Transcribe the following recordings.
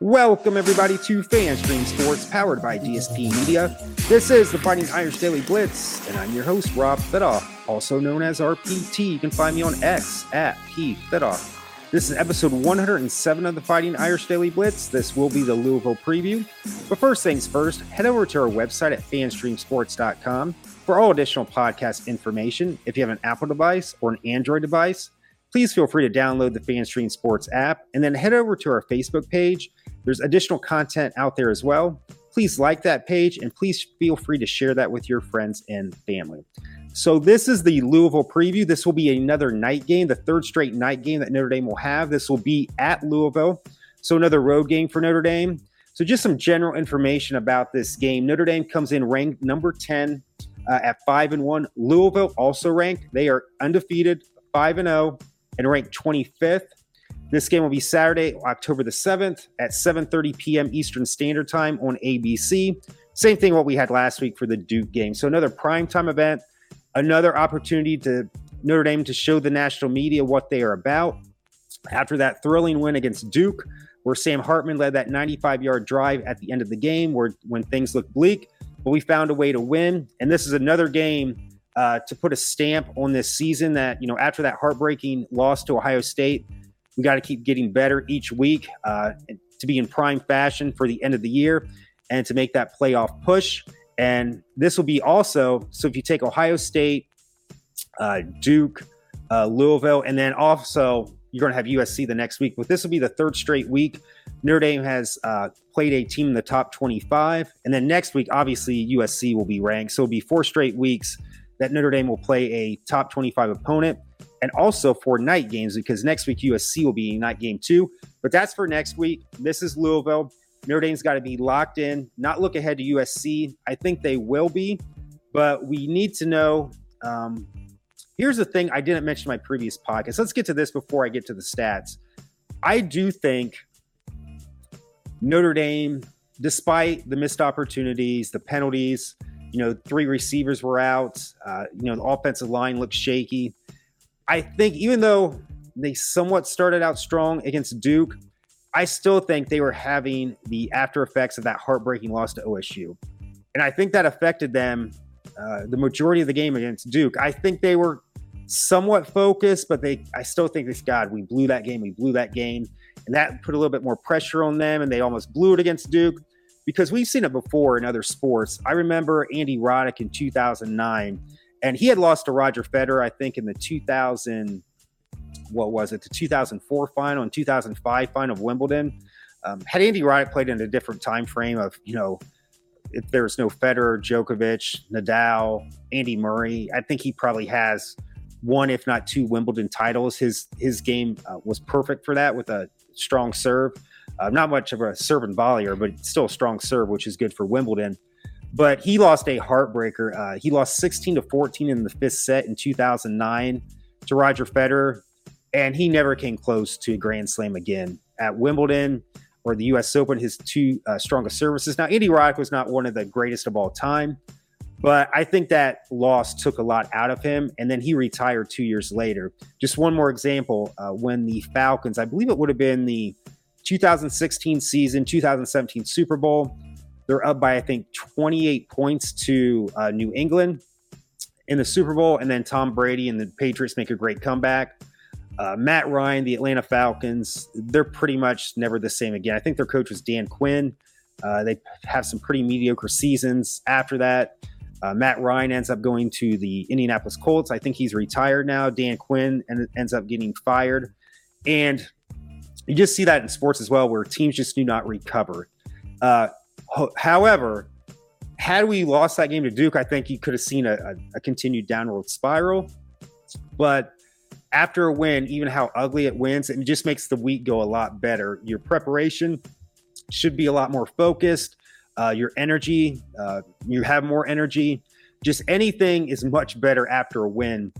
Welcome, everybody, to FanStream Sports, powered by DSP Media. This is the Fighting Irish Daily Blitz, and I'm your host, Rob Fidoff, also known as RPT. You can find me on X at P Fidoff. This is episode 107 of the Fighting Irish Daily Blitz. This will be the Louisville preview. But first things first, head over to our website at fanstreamsports.com for all additional podcast information. If you have an Apple device or an Android device, please feel free to download the FanStream Sports app and then head over to our Facebook page there's additional content out there as well. Please like that page and please feel free to share that with your friends and family. So, this is the Louisville preview. This will be another night game, the third straight night game that Notre Dame will have. This will be at Louisville. So, another road game for Notre Dame. So, just some general information about this game. Notre Dame comes in ranked number 10 uh, at 5 and 1. Louisville also ranked. They are undefeated, 5 and 0, and ranked 25th. This game will be Saturday, October the 7th at 7:30 p.m. Eastern Standard Time on ABC. Same thing what we had last week for the Duke game. So another primetime event, another opportunity to Notre Dame to show the national media what they are about. After that thrilling win against Duke, where Sam Hartman led that 95-yard drive at the end of the game, where when things looked bleak, but we found a way to win. And this is another game uh, to put a stamp on this season. That you know, after that heartbreaking loss to Ohio State, we got to keep getting better each week uh, to be in prime fashion for the end of the year and to make that playoff push. And this will be also so if you take Ohio State, uh, Duke, uh, Louisville, and then also you're going to have USC the next week. But this will be the third straight week. Notre Dame has uh, played a team in the top 25. And then next week, obviously, USC will be ranked. So it'll be four straight weeks that Notre Dame will play a top 25 opponent and also for night games because next week USC will be night game two. But that's for next week. This is Louisville. Notre Dame's got to be locked in, not look ahead to USC. I think they will be, but we need to know. Um, here's the thing I didn't mention in my previous podcast. Let's get to this before I get to the stats. I do think Notre Dame, despite the missed opportunities, the penalties, you know, three receivers were out. Uh, you know, the offensive line looked shaky. I think even though they somewhat started out strong against Duke, I still think they were having the after effects of that heartbreaking loss to OSU. And I think that affected them uh, the majority of the game against Duke. I think they were somewhat focused, but they I still think this God, we blew that game, we blew that game. And that put a little bit more pressure on them, and they almost blew it against Duke because we've seen it before in other sports. I remember Andy Roddick in 2009 and he had lost to Roger Federer, I think, in the 2000, what was it, the 2004 final and 2005 final of Wimbledon. Um, had Andy Roddick played in a different time frame of, you know, if there was no Federer, Djokovic, Nadal, Andy Murray, I think he probably has one, if not two, Wimbledon titles. His his game uh, was perfect for that with a strong serve. Uh, not much of a serve and volleyer, but still a strong serve, which is good for Wimbledon. But he lost a heartbreaker. Uh, he lost 16 to 14 in the fifth set in 2009 to Roger Federer, and he never came close to a Grand Slam again at Wimbledon or the U.S. Open. His two uh, strongest services. Now, Andy Roddick was not one of the greatest of all time, but I think that loss took a lot out of him, and then he retired two years later. Just one more example: uh, when the Falcons, I believe it would have been the 2016 season, 2017 Super Bowl. They're up by, I think, 28 points to uh, New England in the Super Bowl. And then Tom Brady and the Patriots make a great comeback. Uh, Matt Ryan, the Atlanta Falcons, they're pretty much never the same again. I think their coach was Dan Quinn. Uh, they have some pretty mediocre seasons after that. Uh, Matt Ryan ends up going to the Indianapolis Colts. I think he's retired now. Dan Quinn ends up getting fired. And you just see that in sports as well, where teams just do not recover. Uh, However, had we lost that game to Duke, I think you could have seen a, a, a continued downward spiral. But after a win, even how ugly it wins, it just makes the week go a lot better. Your preparation should be a lot more focused. Uh, your energy, uh, you have more energy. Just anything is much better after a win,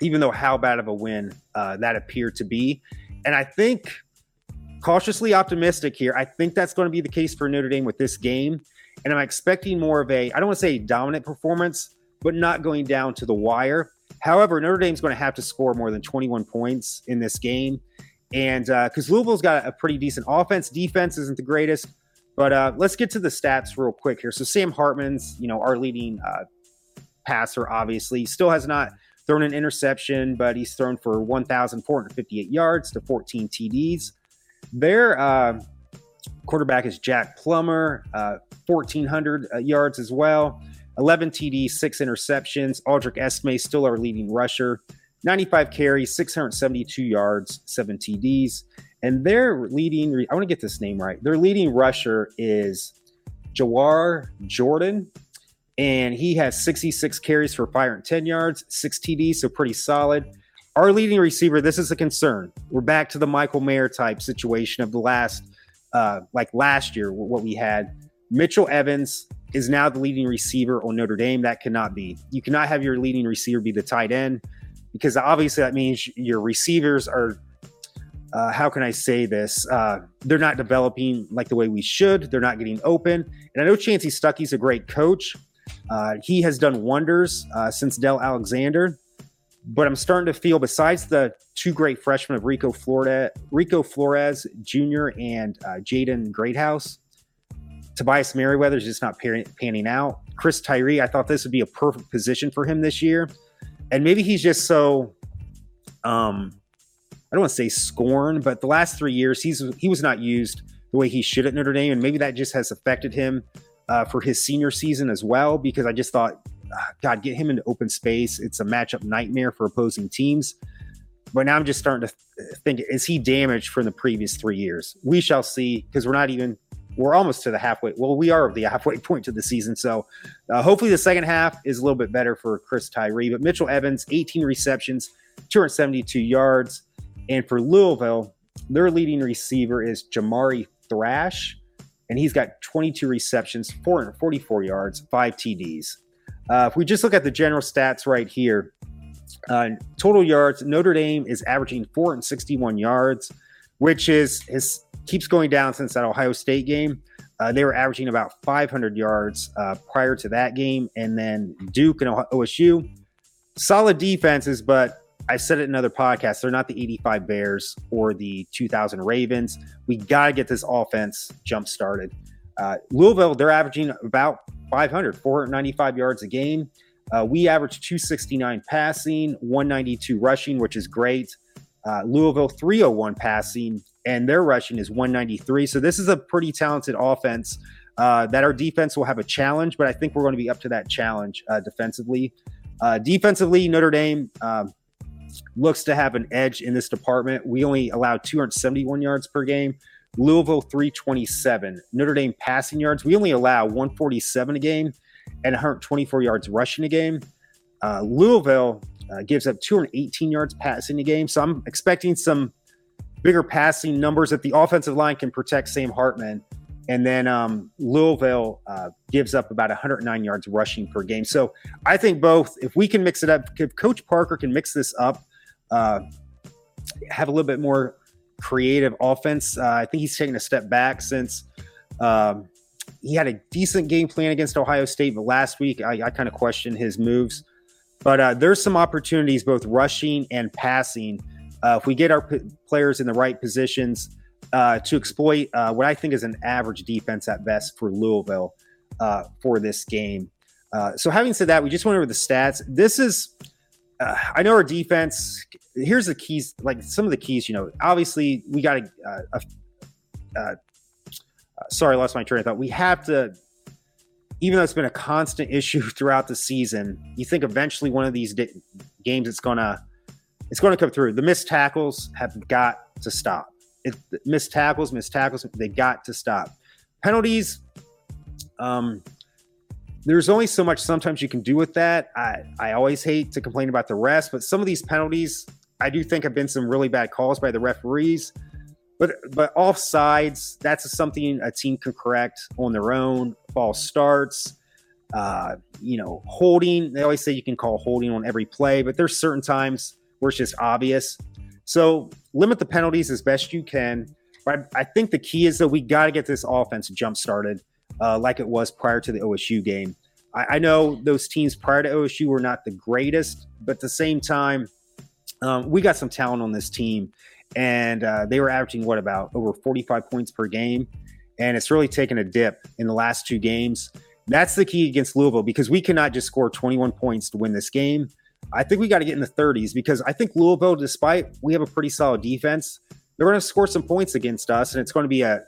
even though how bad of a win uh, that appeared to be. And I think cautiously optimistic here. I think that's going to be the case for Notre Dame with this game. And I'm expecting more of a, I don't want to say dominant performance, but not going down to the wire. However, Notre Dame's going to have to score more than 21 points in this game. And because uh, Louisville's got a pretty decent offense, defense isn't the greatest. But uh, let's get to the stats real quick here. So Sam Hartman's, you know, our leading uh, passer, obviously, still has not thrown an interception, but he's thrown for 1,458 yards to 14 TDs. Their uh, quarterback is Jack Plummer, 1,400 uh, uh, yards as well. 11 TD, six interceptions. Audric Estime still our leading rusher. 95 carries, 672 yards, seven TDs. And their leading, I want to get this name right. Their leading rusher is Jawhar Jordan, and he has 66 carries for 510 yards, six TDs, so pretty solid. Our leading receiver, this is a concern. We're back to the Michael Mayer type situation of the last, uh, like last year, what we had. Mitchell Evans is now the leading receiver on Notre Dame. That cannot be. You cannot have your leading receiver be the tight end because obviously that means your receivers are uh, how can I say this? Uh, they're not developing like the way we should. They're not getting open. And I know Chansi Stuckey's a great coach. Uh, he has done wonders uh, since Del Alexander. But I'm starting to feel, besides the two great freshmen of Rico Florida, Rico Flores Jr. and uh, Jaden Greathouse, Tobias Merriweather is just not panning out. Chris Tyree, I thought this would be a perfect position for him this year and maybe he's just so um I don't want to say scorn, but the last three years he's he was not used the way he should at Notre Dame, and maybe that just has affected him uh, for his senior season as well. Because I just thought, God, get him into open space. It's a matchup nightmare for opposing teams. But now I'm just starting to think: is he damaged from the previous three years? We shall see, because we're not even we're almost to the halfway. Well, we are the halfway point to the season. So uh, hopefully the second half is a little bit better for Chris Tyree. But Mitchell Evans, 18 receptions, 272 yards. And for Louisville, their leading receiver is Jamari Thrash, and he's got 22 receptions, 444 yards, five TDs. Uh, if we just look at the general stats right here, uh, total yards, Notre Dame is averaging 461 yards, which is keeps going down since that Ohio State game. Uh, they were averaging about 500 yards uh, prior to that game, and then Duke and OSU, solid defenses, but I said it in other podcasts. They're not the 85 Bears or the 2000 Ravens. We got to get this offense jump started. Uh, Louisville, they're averaging about 500, 495 yards a game. Uh, we average 269 passing, 192 rushing, which is great. Uh, Louisville 301 passing, and their rushing is 193. So this is a pretty talented offense. Uh, that our defense will have a challenge, but I think we're going to be up to that challenge uh, defensively. Uh, defensively, Notre Dame um, looks to have an edge in this department. We only allowed 271 yards per game. Louisville 327. Notre Dame passing yards, we only allow 147 a game and 124 yards rushing a game. Uh, Louisville uh, gives up 218 yards passing a game. So I'm expecting some bigger passing numbers that the offensive line can protect Sam Hartman. And then um, Louisville uh, gives up about 109 yards rushing per game. So I think both, if we can mix it up, if Coach Parker can mix this up, uh, have a little bit more creative offense, uh, I think he's taken a step back since um, he had a decent game plan against Ohio State. But last week, I, I kind of questioned his moves. But uh, there's some opportunities, both rushing and passing. Uh, if we get our p- players in the right positions uh, to exploit uh, what I think is an average defense at best for Louisville uh, for this game. So, having said that, we just went over the stats. This is, Uh, I know our defense. Here's the keys, like some of the keys. You know, obviously we got to. Uh, uh, sorry, I lost my train of thought. We have to even though it's been a constant issue throughout the season, you think eventually one of these di- games it's gonna it's gonna come through. The missed tackles have got to stop. It, missed tackles, missed tackles, they got to stop. Penalties, um, there's only so much sometimes you can do with that. I, I always hate to complain about the rest, but some of these penalties, I do think have been some really bad calls by the referees. But but offsides, that's something a team can correct on their own. False starts, uh, you know, holding. They always say you can call holding on every play, but there's certain times where it's just obvious. So limit the penalties as best you can. But I, I think the key is that we got to get this offense jump started, uh, like it was prior to the OSU game. I, I, know those teams prior to OSU were not the greatest, but at the same time, um, we got some talent on this team. and uh, they were averaging what about over 45 points per game, and it's really taken a dip in the last two games. That's the key against Louisville because we cannot just score 21 points to win this game. I think we got to get in the 30s because I think Louisville, despite we have a pretty solid defense, they're going to score some points against us, and it's going to be a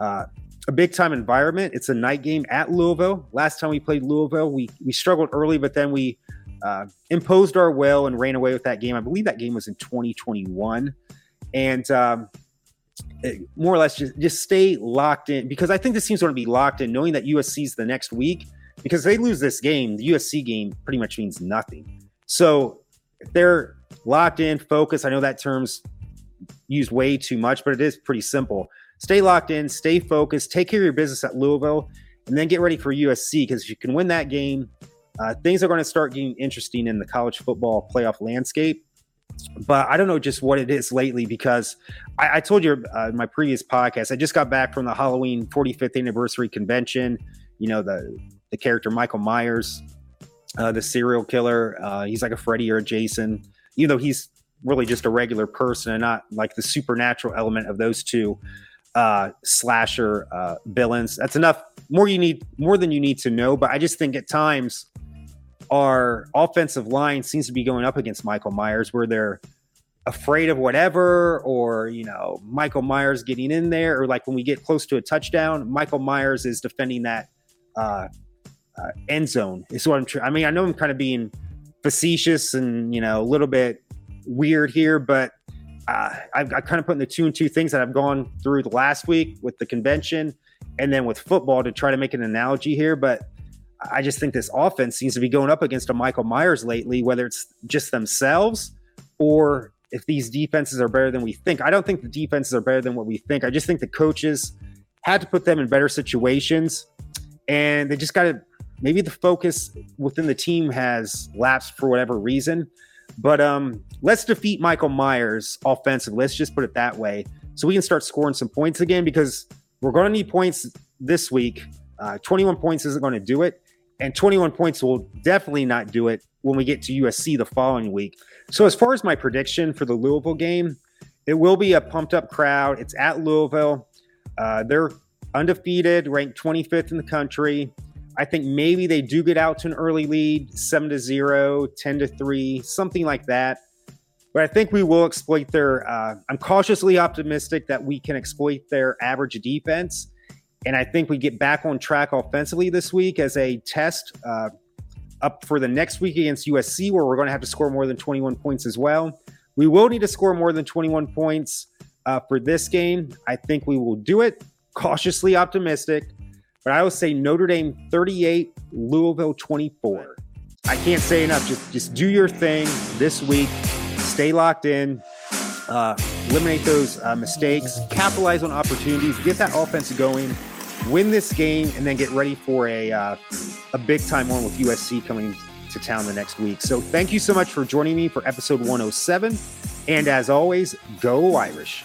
uh, a big time environment. It's a night game at Louisville. Last time we played Louisville, we we struggled early, but then we uh, imposed our will and ran away with that game. I believe that game was in 2021, and um, it, more or less just just stay locked in because I think this team's going to be locked in, knowing that USC's the next week. Because they lose this game, the USC game pretty much means nothing. So if they're locked in, focused, I know that term's used way too much, but it is pretty simple stay locked in, stay focused, take care of your business at Louisville, and then get ready for USC because if you can win that game, uh, things are going to start getting interesting in the college football playoff landscape. But I don't know just what it is lately because I, I told you uh, in my previous podcast, I just got back from the Halloween 45th anniversary convention. You know, the, the character Michael Myers, uh, the serial killer. Uh, he's like a Freddy or a Jason, even though he's really just a regular person and not like the supernatural element of those two uh, slasher uh, villains. That's enough. More you need, more than you need to know. But I just think at times our offensive line seems to be going up against Michael Myers, where they're afraid of whatever, or you know, Michael Myers getting in there, or like when we get close to a touchdown, Michael Myers is defending that uh, uh, end zone. Is what I'm. Tr- I mean, I know I'm kind of being facetious and you know a little bit weird here, but uh, I've, I've kind of put in the two and two things that I've gone through the last week with the convention and then with football to try to make an analogy here. But I just think this offense seems to be going up against a Michael Myers lately, whether it's just themselves or if these defenses are better than we think. I don't think the defenses are better than what we think. I just think the coaches had to put them in better situations and they just got to maybe the focus within the team has lapsed for whatever reason. But um, let's defeat Michael Myers offensively. Let's just put it that way, so we can start scoring some points again because we're going to need points this week. Uh, 21 points isn't going to do it, and 21 points will definitely not do it when we get to USC the following week. So as far as my prediction for the Louisville game, it will be a pumped up crowd. It's at Louisville. Uh, they're undefeated, ranked 25th in the country. I think maybe they do get out to an early lead, 7 to 0, 10 to 3, something like that. But I think we will exploit their. Uh, I'm cautiously optimistic that we can exploit their average defense. And I think we get back on track offensively this week as a test uh, up for the next week against USC, where we're going to have to score more than 21 points as well. We will need to score more than 21 points uh, for this game. I think we will do it. Cautiously optimistic. But I will say Notre Dame 38, Louisville 24. I can't say enough. Just just do your thing this week. Stay locked in. Uh, eliminate those uh, mistakes. Capitalize on opportunities. Get that offense going. Win this game, and then get ready for a uh, a big time one with USC coming to town the next week. So thank you so much for joining me for episode 107. And as always, go Irish.